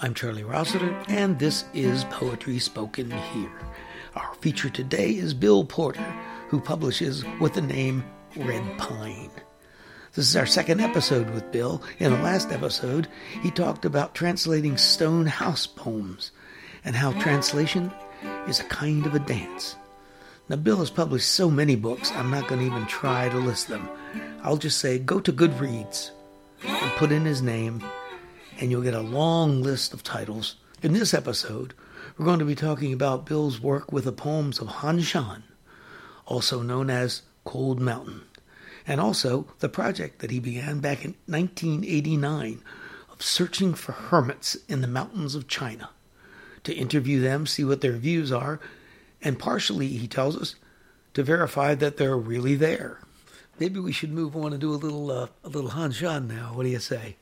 I'm Charlie Rossiter, and this is Poetry Spoken Here. Our feature today is Bill Porter, who publishes with the name Red Pine. This is our second episode with Bill. In the last episode, he talked about translating stone house poems and how translation is a kind of a dance. Now, Bill has published so many books, I'm not going to even try to list them. I'll just say go to Goodreads and put in his name and you'll get a long list of titles. In this episode, we're going to be talking about Bill's work with the poems of Han Shan, also known as Cold Mountain, and also the project that he began back in 1989 of searching for hermits in the mountains of China to interview them, see what their views are, and partially, he tells us, to verify that they're really there. Maybe we should move on and do a little uh, a little Han Shan now. What do you say?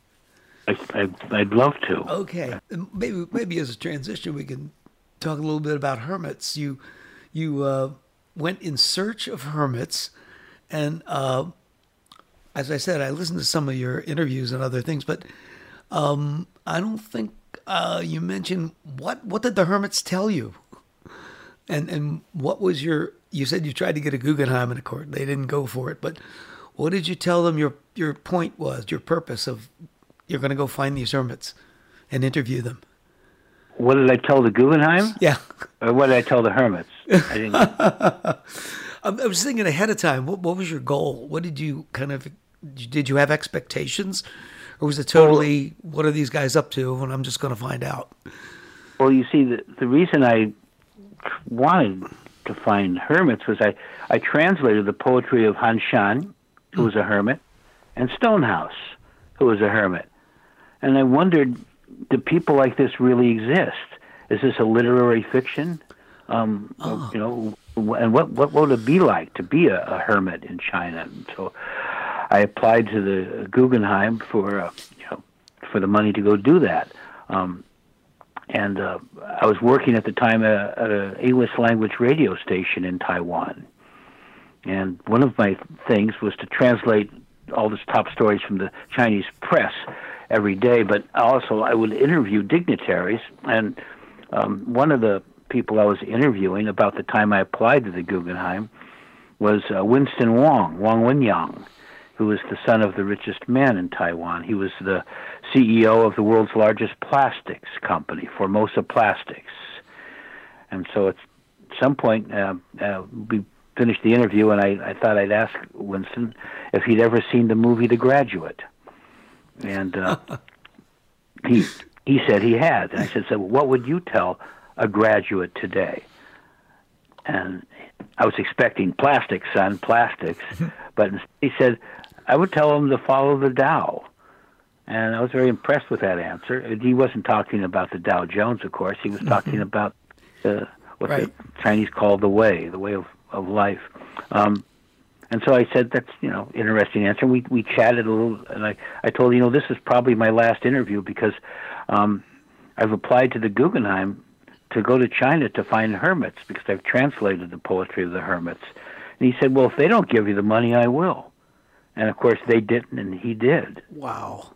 I, would love to. Okay, maybe maybe as a transition, we can talk a little bit about hermits. You you uh, went in search of hermits, and uh, as I said, I listened to some of your interviews and other things, but um, I don't think uh, you mentioned what what did the hermits tell you, and and what was your you said you tried to get a Guggenheim in a court, they didn't go for it, but what did you tell them your your point was, your purpose of you're going to go find these hermits and interview them. What did I tell the Guggenheim? Yeah. Or what did I tell the hermits? I, I was thinking ahead of time. What, what was your goal? What did you kind of did you have expectations, or was it totally well, what are these guys up to? And I'm just going to find out. Well, you see, the the reason I wanted to find hermits was I I translated the poetry of Han Shan, who was a hermit, and Stonehouse, who was a hermit. And I wondered, do people like this really exist? Is this a literary fiction? Um, oh. You know, and what what would it be like to be a, a hermit in China? And so I applied to the Guggenheim for uh, you know for the money to go do that. Um, and uh, I was working at the time at, an English language radio station in Taiwan. And one of my things was to translate all this top stories from the Chinese press every day, but also I would interview dignitaries. And um, one of the people I was interviewing about the time I applied to the Guggenheim was uh, Winston Wong, Wong Wenyang, who was the son of the richest man in Taiwan. He was the CEO of the world's largest plastics company, Formosa Plastics. And so at some point, uh, uh, we finished the interview, and I, I thought I'd ask Winston if he'd ever seen the movie The Graduate, and uh, he he said he had. And I said, "So what would you tell a graduate today?" And I was expecting plastics, son, plastics, but he said, "I would tell him to follow the Tao." And I was very impressed with that answer. He wasn't talking about the Dow Jones, of course. He was talking mm-hmm. about the, what right. the Chinese call the way, the way of of life. Um, and so I said, "That's you know interesting answer." We we chatted a little, and I I told you know this is probably my last interview because um, I've applied to the Guggenheim to go to China to find hermits because I've translated the poetry of the hermits. And he said, "Well, if they don't give you the money, I will." And of course, they didn't, and he did. Wow.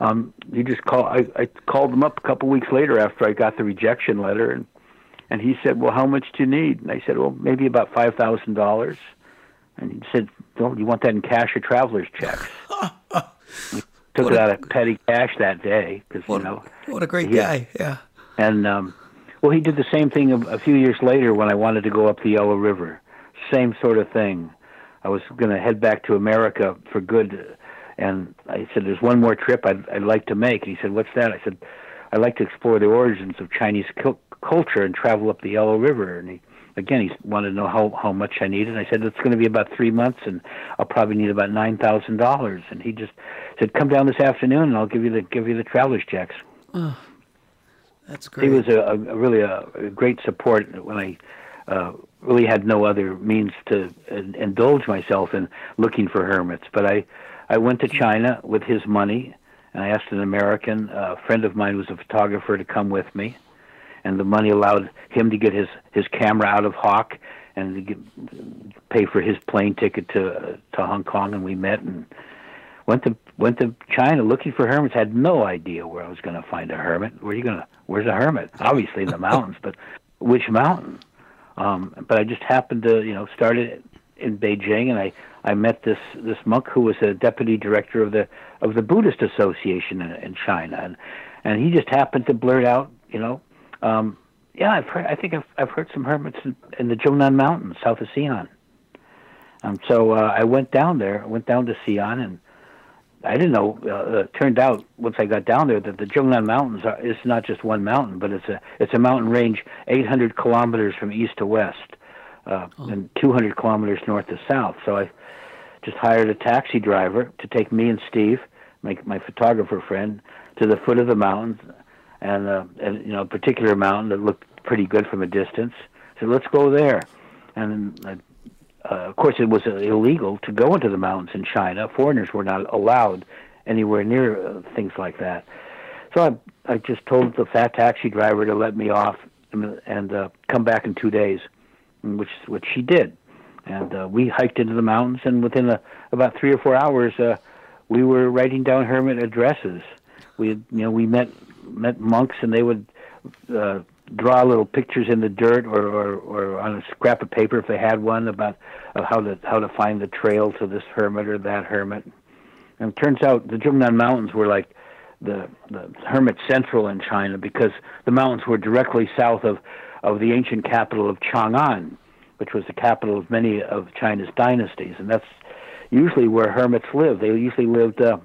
Um, he just called. I, I called him up a couple weeks later after I got the rejection letter, and and he said, "Well, how much do you need?" And I said, "Well, maybe about five thousand dollars." And he said, "Don't you want that in cash or traveler's checks?" took it out of petty cash that day because you know what a great guy, yeah. And um, well, he did the same thing a, a few years later when I wanted to go up the Yellow River. Same sort of thing. I was going to head back to America for good, and I said, "There's one more trip I'd, I'd like to make." And he said, "What's that?" I said, "I'd like to explore the origins of Chinese culture and travel up the Yellow River." And he again, he wanted to know how how much I needed. And I said it's going to be about three months, and I'll probably need about nine thousand dollars. And he just said, "Come down this afternoon, and I'll give you the give you the traveler's checks." Oh, that's great. He was a, a really a, a, great support when I uh, really had no other means to uh, indulge myself in looking for hermits. But I I went to China with his money, and I asked an American uh, friend of mine who was a photographer to come with me and the money allowed him to get his his camera out of hock and to get, pay for his plane ticket to to Hong Kong, and we met and went to went to China looking for hermits. Had no idea where I was going to find a hermit. Where are you going to? Where's a hermit? Obviously in the mountains, but which mountain? Um, but I just happened to you know started in Beijing, and I I met this this monk who was a deputy director of the of the Buddhist Association in, in China, and and he just happened to blurt out, you know, um, yeah, I've heard, I think I've I've heard some hermits in, in the Zhongnan Mountains, south of Xi'an. Um, so uh, I went down there. I went down to Xi'an, and I didn't know. Uh, it turned out once I got down there that the Zhongnan Mountains are, is not just one mountain, but it's a it's a mountain range 800 kilometers from east to west, uh, oh. and 200 kilometers north to south. So I just hired a taxi driver to take me and Steve, my my photographer friend, to the foot of the mountains, and uh, and you know a particular mountain that looked pretty good from a distance. So let's go there, and uh, uh, of course it was illegal to go into the mountains in China. Foreigners were not allowed anywhere near uh, things like that. So I I just told the fat taxi driver to let me off and, and uh, come back in two days, which which she did, and uh, we hiked into the mountains, and within a, about three or four hours, uh, we were writing down hermit addresses. We you know we met met monks, and they would uh, draw little pictures in the dirt or, or, or on a scrap of paper if they had one about uh, how to how to find the trail to this hermit or that hermit. And it turns out the Zhongnan Mountains were like the the hermit central in China because the mountains were directly south of of the ancient capital of Chang'an, which was the capital of many of China's dynasties, and that's usually where hermits lived. They usually lived uh,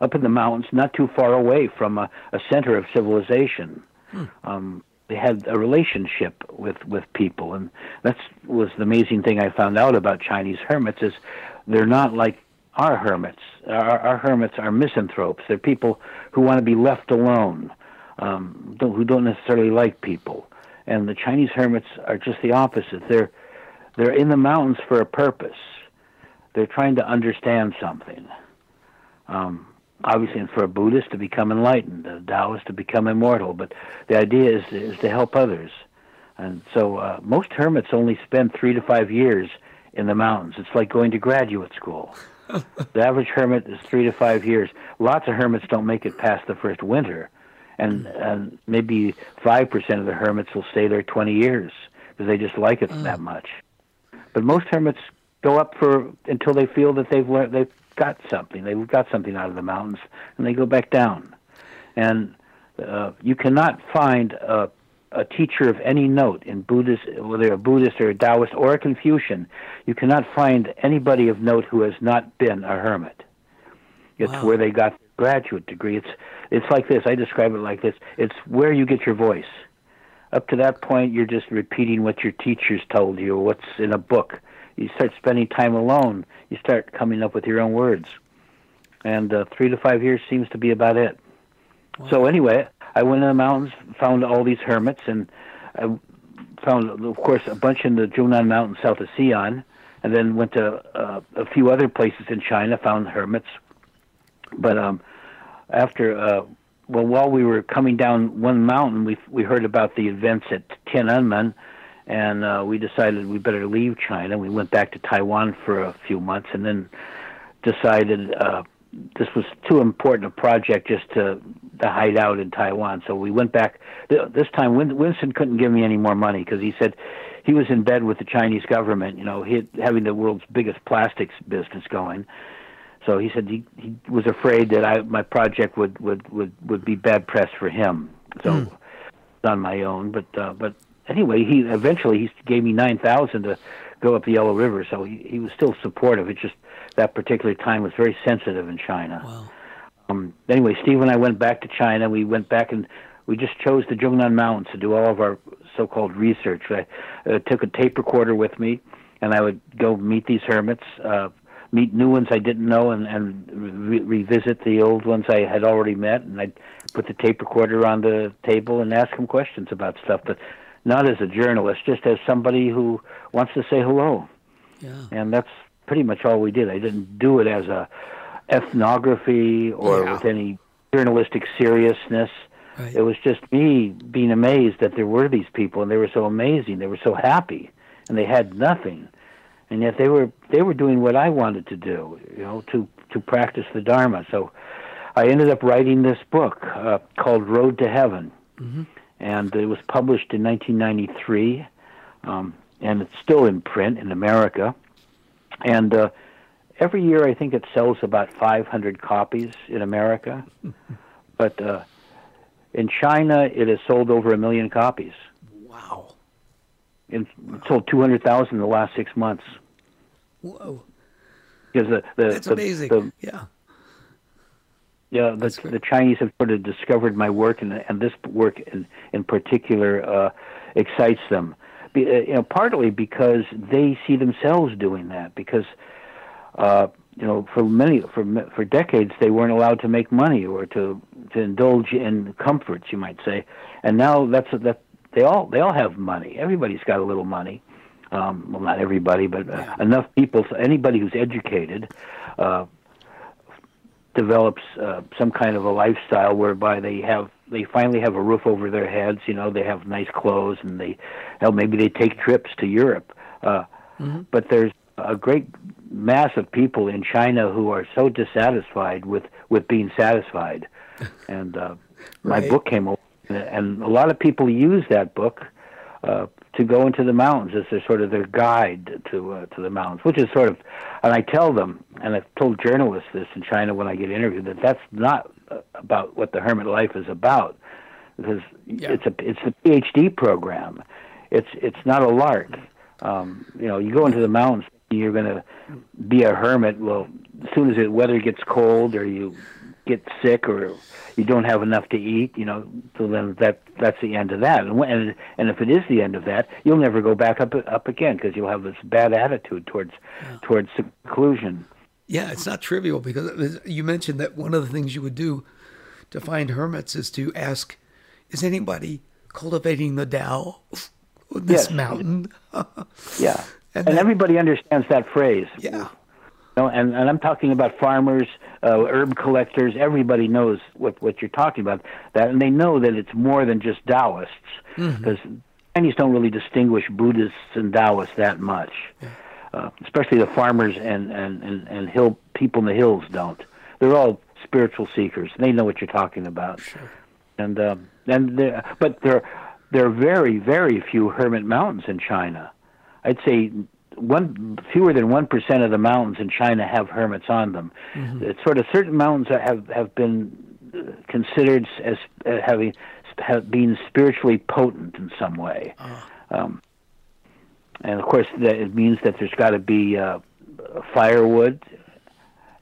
up in the mountains, not too far away from a, a center of civilization. Hmm. Um, they had a relationship with with people, and that was the amazing thing I found out about Chinese hermits is they're not like our hermits. Our, our hermits are misanthropes. They're people who want to be left alone, um, don't, who don't necessarily like people. And the Chinese hermits are just the opposite. They're they're in the mountains for a purpose. They're trying to understand something. Um, obviously and for a Buddhist to become enlightened, a Taoist to become immortal. But the idea is is to help others, and so uh, most hermits only spend three to five years in the mountains. It's like going to graduate school. the average hermit is three to five years. Lots of hermits don't make it past the first winter, and and maybe five percent of the hermits will stay there twenty years because they just like it mm. that much. But most hermits go up for until they feel that they've learned they've got something. They've got something out of the mountains, and they go back down. And uh, you cannot find a, a teacher of any note in Buddhist, whether a Buddhist or a Taoist or a Confucian, you cannot find anybody of note who has not been a hermit. It's wow. where they got graduate degree. It's it's like this. I describe it like this. It's where you get your voice. Up to that point, you're just repeating what your teachers told you what's in a book you start spending time alone, you start coming up with your own words. And uh, three to five years seems to be about it. Wow. So anyway, I went in the mountains, found all these hermits, and I found, of course, a bunch in the Zhongnan Mountains south of Xi'an, and then went to uh, a few other places in China, found hermits. But um, after, uh, well, while we were coming down one mountain, we we heard about the events at Tiananmen, and uh, we decided we better leave China. We went back to Taiwan for a few months, and then decided uh, this was too important a project just to to hide out in Taiwan. So we went back. This time, Winston couldn't give me any more money because he said he was in bed with the Chinese government. You know, he had, having the world's biggest plastics business going. So he said he, he was afraid that I my project would would would would be bad press for him. So. Mm. On my own, but uh, but anyway, he eventually he gave me nine thousand to go up the Yellow River, so he, he was still supportive. It just that particular time was very sensitive in China. Wow. Um, anyway, Steve and I went back to China. We went back and we just chose the Zhongnan Mountains to do all of our so-called research. I uh, took a tape recorder with me, and I would go meet these hermits, uh, meet new ones I didn't know, and, and re- revisit the old ones I had already met. And I'd put the tape recorder on the table and ask them questions about stuff. But not as a journalist, just as somebody who wants to say hello. Yeah. And that's pretty much all we did. I didn't do it as a ethnography or yeah. with any journalistic seriousness. Right. It was just me being amazed that there were these people and they were so amazing. They were so happy. and they had nothing, and yet they were they were doing what I wanted to do, you know, to to practice the Dharma. So I ended up writing this book uh, called Road to Heaven, mm-hmm. and it was published in 1993, um, and it's still in print in America, and. Uh, every year I think it sells about 500 copies in America, but uh, in China it has sold over a million copies. Wow! It sold 200,000 in the last six months. Whoa! Because the, the that's the, amazing. The, yeah. Yeah, the, the Chinese have sort of discovered my work, and and this work in in particular uh, excites them. Be, uh, you know, partly because they see themselves doing that. Because uh, you know, for many for for decades they weren't allowed to make money or to to indulge in comforts, you might say, and now that's that they all they all have money. Everybody's got a little money. Um, well, not everybody, but uh, enough people. So anybody who's educated uh, develops uh, some kind of a lifestyle whereby they have they finally have a roof over their heads. You know, they have nice clothes, and they hell maybe they take trips to Europe. Uh, mm-hmm. But there's a great mass of people in China who are so dissatisfied with with being satisfied, and uh, right. my book came over, and a lot of people use that book uh, to go into the mountains as their sort of their guide to uh, to the mountains, which is sort of, and I tell them, and I've told journalists this in China when I get interviewed that that's not uh, about what the hermit life is about, because yeah. it's a it's a PhD program, it's it's not a lark. Um, you know, you go into the mountains you're going to be a hermit. Well, as soon as the weather gets cold or you get sick or you don't have enough to eat, you know, so then that that's the end of that. And when, and if it is the end of that, you'll never go back up up again because you'll have this bad attitude towards yeah. towards seclusion. Yeah, it's not trivial because you mentioned that one of the things you would do to find hermits is to ask, is anybody cultivating the Tao on this yes. mountain? yeah. And, and everybody understands that phrase. Yeah. And, and I'm talking about farmers, uh, herb collectors. Everybody knows what, what you're talking about. That, and they know that it's more than just Taoists, because mm-hmm. Chinese don't really distinguish Buddhists and Taoists that much. Yeah. Uh, especially the farmers and, and, and, and hill people in the hills don't. They're all spiritual seekers. They know what you're talking about. Sure. And um, and but there there are very very few hermit mountains in China. I'd say one fewer than one percent of the mountains in China have hermits on them. Mm-hmm. It's sort of certain mountains have have been considered as uh, having have been spiritually potent in some way. Oh. Um, and of course, that it means that there's got to be uh, firewood,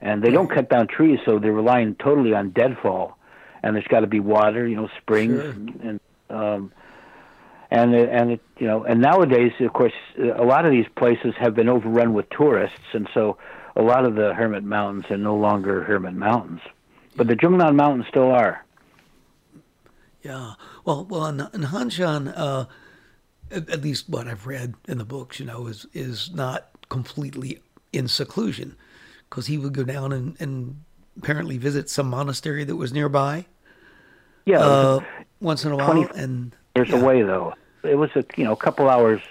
and they don't cut down trees, so they're relying totally on deadfall. And there's got to be water, you know, springs, sure. and um, and and it, you know and nowadays of course a lot of these places have been overrun with tourists and so a lot of the hermit mountains are no longer hermit mountains. But the Zhongnan mountains still are. Yeah. Well well in, Hanshan uh, at, at, least what I've read in the books you know is is not completely in seclusion because he would go down and, and apparently visit some monastery that was nearby yeah uh, once in a while and years yeah. way, though. It was a you know a couple hours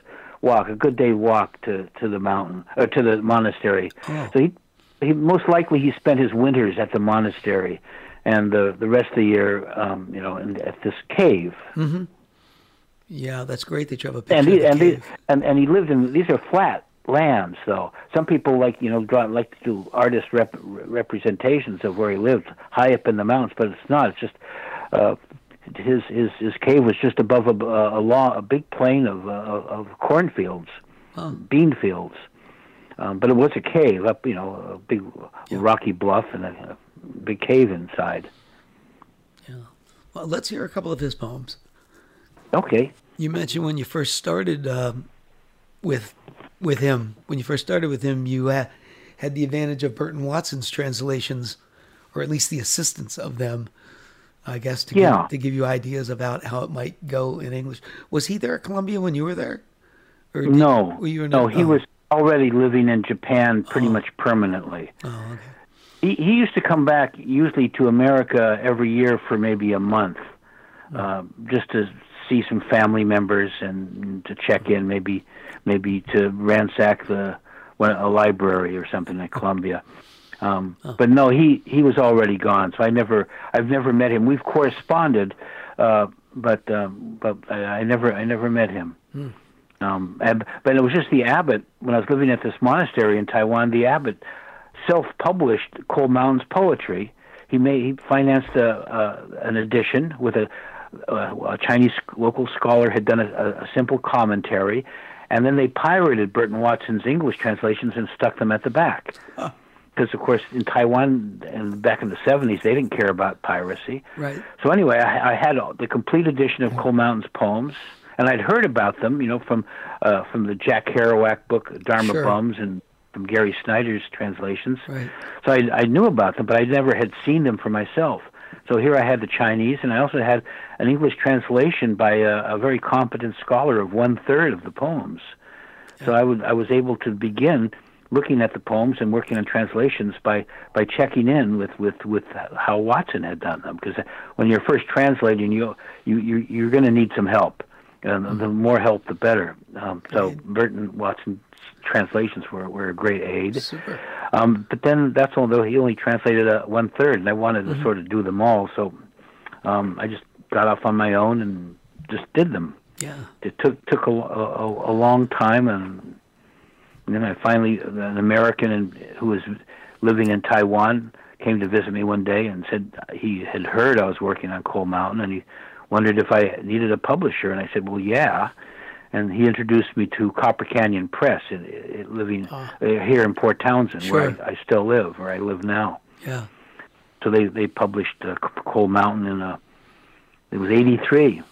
walk, a good day walk to to the mountain or to the monastery. Oh. So he he most likely he spent his winters at the monastery, and the the rest of the year, um, you know, in, at this cave. Mm-hmm. Yeah, that's great that you have a picture. And he, and, he, and and he lived in these are flat lands though. Some people like you know draw, like to do artist rep, representations of where he lived high up in the mountains, but it's not. It's just uh, his his his cave was just above a a, long, a big plain of uh, of cornfields, oh. bean fields. Um, but it was a cave up, you know, a big yeah. rocky bluff and a, a big cave inside. Yeah. Well, let's hear a couple of his poems. Okay. You mentioned when you first started um, with with him. When you first started with him, you had had the advantage of Burton Watson's translations, or at least the assistance of them. I guess to yeah. give, to give you ideas about how it might go in English. Was he there at Columbia when you were there? Or did, no, were you no, he oh. was already living in Japan pretty oh. much permanently. Oh, okay. He he used to come back usually to America every year for maybe a month, uh, just to see some family members and to check in, maybe maybe to ransack the a library or something at Columbia. Um, oh. But no, he he was already gone, so I never I've never met him. We've corresponded, uh, but um, but I, I never I never met him. Hmm. Um, and, but it was just the abbot when I was living at this monastery in Taiwan. The abbot self-published Cold Mountain's poetry. He made he financed a, a an edition with a, a, a Chinese local scholar had done a, a simple commentary, and then they pirated Burton Watson's English translations and stuck them at the back. Huh because of course in Taiwan and back in the 70s they didn't care about piracy. Right. So anyway, I, I had the complete edition of Cold Mountain's poems, and I'd heard about them, you know, from uh, from the Jack Kerouac book Dharma sure. Bums and from Gary Snyder's translations. Right. So I, I knew about them, but I never had seen them for myself. So here I had the Chinese, and I also had an English translation by a, a very competent scholar of one third of the poems. Yeah. So I would I was able to begin looking at the poems and working on translations by by checking in with with with how Watson had done them because when you're first translating you you, you you're going to need some help and mm-hmm. the more help the better um, so right. Burton Watson's translations were were a great aid Super. Um, but then that's although he only translated a one third and I wanted to mm-hmm. sort of do them all so um, I just got off on my own and just did them yeah it took took a, a, a long time and and then I finally, an American who was living in Taiwan came to visit me one day and said he had heard I was working on Cold Mountain and he wondered if I needed a publisher. And I said, well, yeah. And he introduced me to Copper Canyon Press, in, in living uh, here in Port Townsend, sure. where I, I still live, where I live now. Yeah. So they they published uh, Cold Mountain in a. It was '83,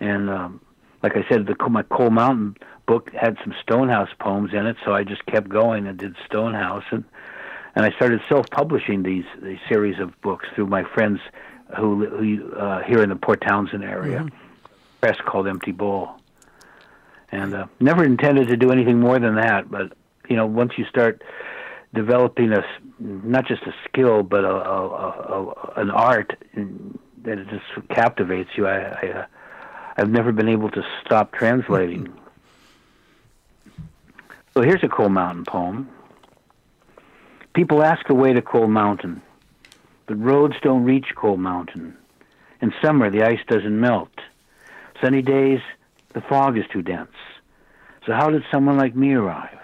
and um, like I said, the my Cold Mountain book had some Stonehouse poems in it, so I just kept going and did Stonehouse, and and I started self-publishing these these series of books through my friends who, who uh, here in the Port Townsend area, mm-hmm. press called Empty Bowl, and uh, never intended to do anything more than that. But you know, once you start developing a not just a skill but a, a, a, an art that just captivates you. I, I uh, I've never been able to stop translating. So here's a Cold Mountain poem. People ask the way to Cold Mountain, but roads don't reach Cold Mountain. In summer, the ice doesn't melt. Sunny days, the fog is too dense. So how did someone like me arrive?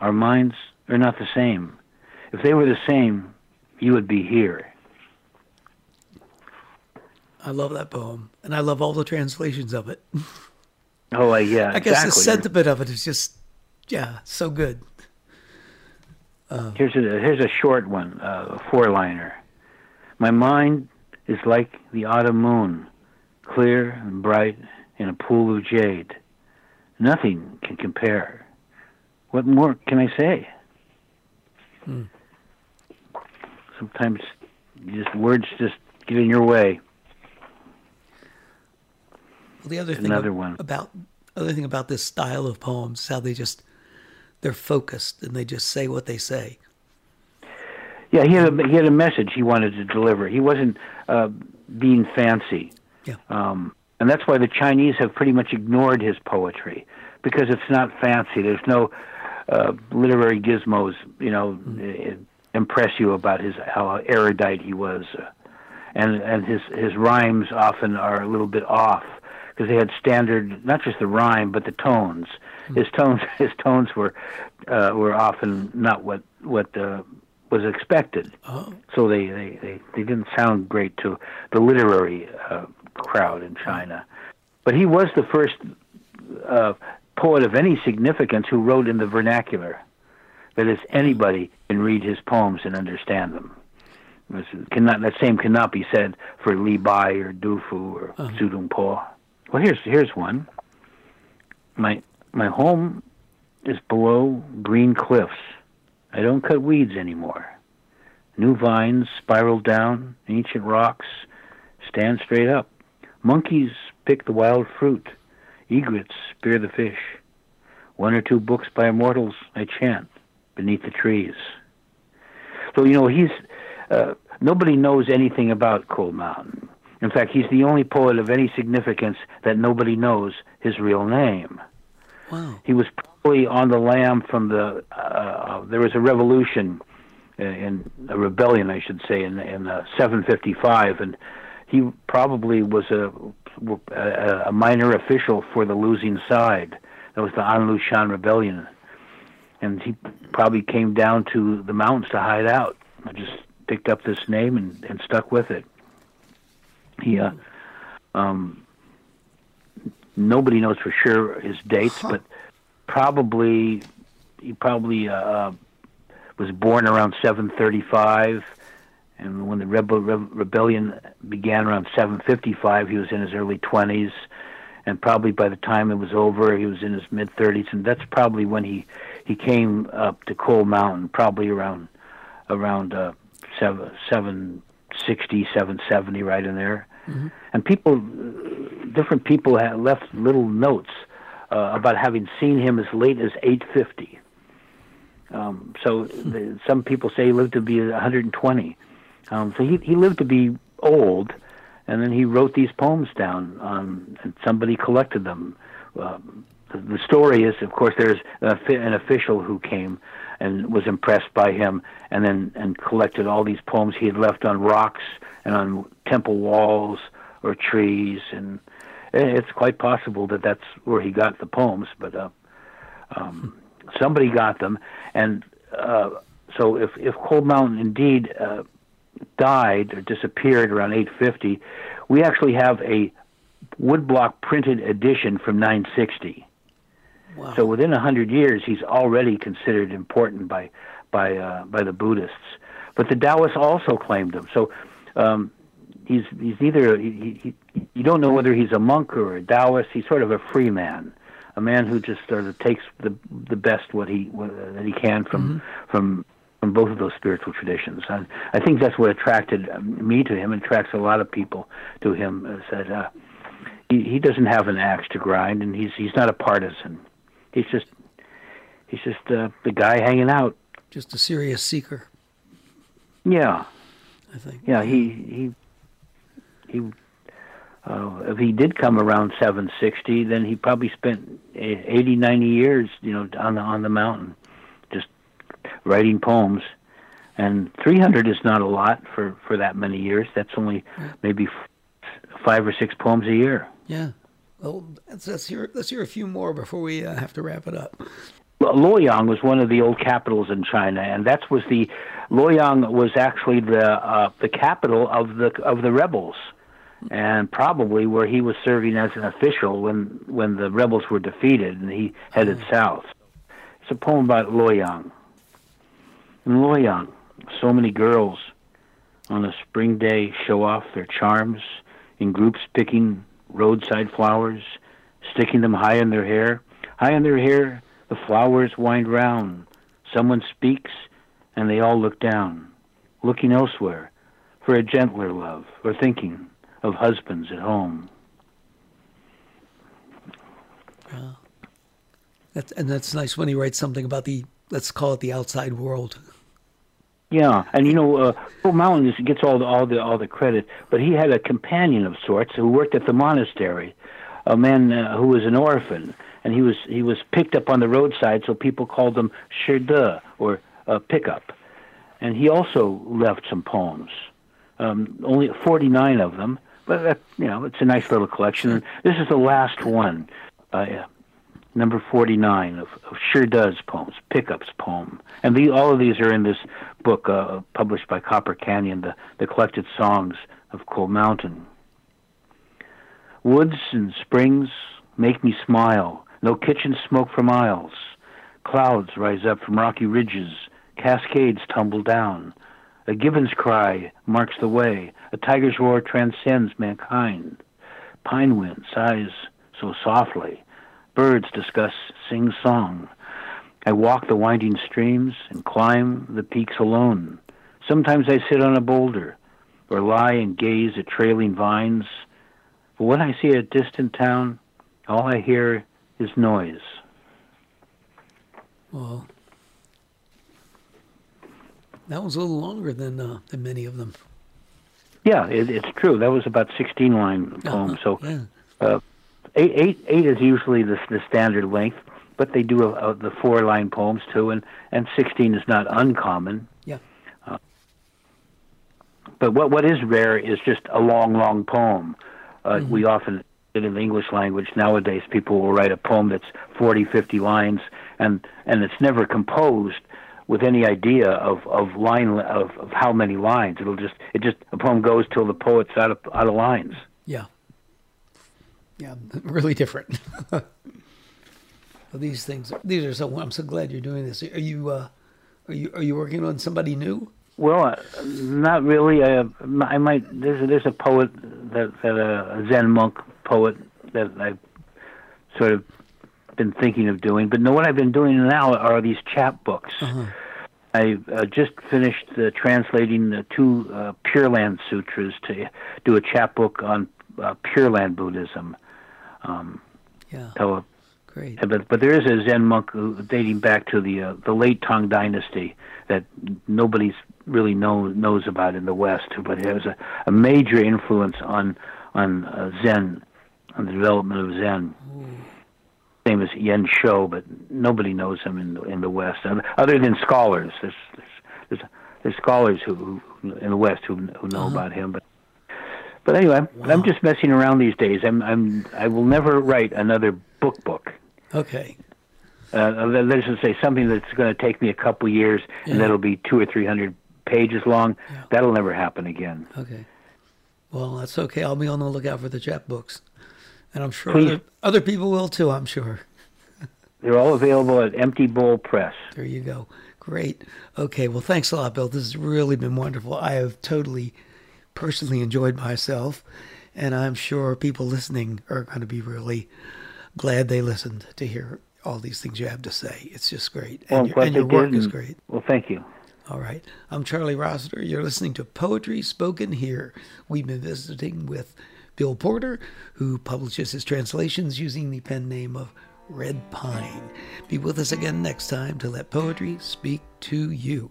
Our minds are not the same. If they were the same, you would be here. I love that poem, and I love all the translations of it. Oh, uh, yeah. I guess the sentiment of it is just, yeah, so good. Uh, here's a here's a short one, uh, a four liner. My mind is like the autumn moon, clear and bright in a pool of jade. Nothing can compare. What more can I say? Hmm. Sometimes just words just get in your way. Well, the other thing Another one. about other thing about this style of poems is how they just they're focused and they just say what they say. Yeah, he had a, he had a message he wanted to deliver. He wasn't uh, being fancy. Yeah. Um, and that's why the Chinese have pretty much ignored his poetry because it's not fancy. There's no uh, literary gizmos, you know, mm. impress you about his how erudite he was, uh, and and his his rhymes often are a little bit off because they had standard, not just the rhyme, but the tones. Mm-hmm. His tones, his tones were uh, were often not what what uh, was expected. Oh. So they, they, they, they didn't sound great to the literary uh, crowd in China. But he was the first uh, poet of any significance who wrote in the vernacular. That is, anybody can read his poems and understand them. Cannot, that same cannot be said for Li Bai or Du Fu or uh-huh. Su Dong Po. Well, here's here's one. My my home is below green cliffs. I don't cut weeds anymore. New vines spiral down, ancient rocks stand straight up. Monkeys pick the wild fruit. Egrets spear the fish. One or two books by immortals I chant beneath the trees. So you know he's uh, nobody knows anything about Cold Mountain In fact, he's the only poet of any significance that nobody knows his real name. Wow. He was probably on the lam from the. Uh, uh there was a revolution, uh, in a rebellion, I should say, in in uh, 755, and he probably was a, a, a minor official for the losing side. That was the An Lushan rebellion, and he probably came down to the mountains to hide out. I just picked up this name and, and stuck with it. He, uh, um, nobody knows for sure his dates, huh. but probably he probably uh, was born around 735 and when the rebel, re- rebellion began around 755, he was in his early 20s, and probably by the time it was over, he was in his mid 30s, and that's probably when he he came up to Cold Mountain, probably around around uh, seven, 760, 770, right in there. Mm-hmm. And people, different people had left little notes uh, about having seen him as late as 850. Um, so the, some people say he lived to be 120. Um, so he he lived to be old, and then he wrote these poems down, um, and somebody collected them. Um, the, the story is, of course, there's an official who came and was impressed by him, and then and collected all these poems he had left on rocks and on temple walls or trees, and it's quite possible that that's where he got the poems. But uh, um, somebody got them, and uh, so if if Cold Mountain indeed uh, died or disappeared around 850, we actually have a woodblock printed edition from 960. Wow. So within a hundred years, he's already considered important by by uh, by the Buddhists. But the Taoists also claimed him. So um, he's he's neither he, he, you don't know whether he's a monk or a Taoist. He's sort of a free man, a man who just sort of takes the the best what he what, uh, that he can from mm-hmm. from from both of those spiritual traditions. And I think that's what attracted me to him, and attracts a lot of people to him. Is that uh, he, he doesn't have an axe to grind, and he's he's not a partisan. He's just he's just uh, the guy hanging out. Just a serious seeker. Yeah, I think. Yeah, he he he. Uh, if he did come around 760, then he probably spent 80, 90 years, you know, on the on the mountain just writing poems. And 300 is not a lot for, for that many years. That's only maybe f- five or six poems a year. Yeah. Well, let's, let's, hear, let's hear a few more before we uh, have to wrap it up. Luoyang was one of the old capitals in China, and that was the Luoyang was actually the uh, the capital of the of the rebels, and probably where he was serving as an official when when the rebels were defeated and he headed oh. south. It's a poem about Luoyang. In Luoyang, so many girls on a spring day show off their charms in groups picking roadside flowers, sticking them high in their hair. High in their hair, the flowers wind round. Someone speaks, and they all look down, looking elsewhere for a gentler love, or thinking of husbands at home. Yeah. That's, and that's nice when he writes something about the, let's call it the outside world. Yeah, and you know, uh, Cold Mountain gets all the all the all the credit, but he had a companion of sorts who worked at the monastery, a man uh, who was an orphan, and he was he was picked up on the roadside, so people called him Shide or uh, pickup, and he also left some poems, um, only forty nine of them, but uh, you know, it's a nice little collection. This is the last one. Uh, number 49 of, of Does poems, Pickup's poem. And the, all of these are in this book uh, published by Copper Canyon, the, the collected songs of Cold Mountain. Woods and springs make me smile, no kitchen smoke for miles. Clouds rise up from rocky ridges, cascades tumble down. A gibbon's cry marks the way, a tiger's roar transcends mankind. Pine wind sighs so softly, Birds discuss, sing song. I walk the winding streams and climb the peaks alone. Sometimes I sit on a boulder or lie and gaze at trailing vines. But when I see a distant town, all I hear is noise. Well, that was a little longer than uh, than many of them. Yeah, it, it's true. That was about 16 line poem. Uh-huh, So yeah. uh, eight, eight, eight is usually the, the standard length, but they do uh, the four line poems too, and, and 16 is not uncommon. Yeah. But what what is rare is just a long, long poem. Uh, We often in the English language nowadays, people will write a poem that's 40, 50 lines, and and it's never composed with any idea of of line of, of how many lines. It'll just it just a poem goes till the poet's out of out of lines. Yeah. Really different. well, these things, these are so. I'm so glad you're doing this. Are you, uh, are you, are you working on somebody new? Well, uh, not really. Uh, I might. There's a, there's a poet that that uh, a Zen monk poet that I've sort of been thinking of doing. But no, what I've been doing now are these chapbooks. I uh, just finished uh, translating the two uh, Pure Land sutras to do a chapbook on uh, Pure Land Buddhism. Um, Yeah, so, great. but but there is a Zen monk who, dating back to the uh, the late Tang Dynasty that nobody's really know, knows about in the West, but it has a, a major influence on on uh, Zen, on the development of Zen. Same as Yen Shou, but nobody knows him in the, in the West, other than scholars. There's there's there's, there's scholars who, who in the West who who know about him, but. But anyway, I'm just messing around these days. I'm I'm I will never write another book book Okay. uh, let's just say something that's going to take me a couple years Yeah. and that'll be two or three hundred pages long. Yeah. That'll never happen again. Okay. Well, that's okay. I'll be on the lookout for the chapbooks, and I'm sure other, other people will too. I'm sure. They're all available at Empty Bowl Press. There you go. Great. Okay. Well, thanks a lot, Bill. This has really been wonderful. I have totally, personally enjoyed myself, and I'm sure people listening are going to be really glad they listened to hear all these things you have to say. It's just great, Well, and your, and your work is great. Well, thank you. All right. I'm Charlie Rossiter. You're listening to Poetry Spoken Here. We've been visiting with Bill Porter, who publishes his translations using the pen name of Red Pine. Be with us again next time to let poetry speak to you.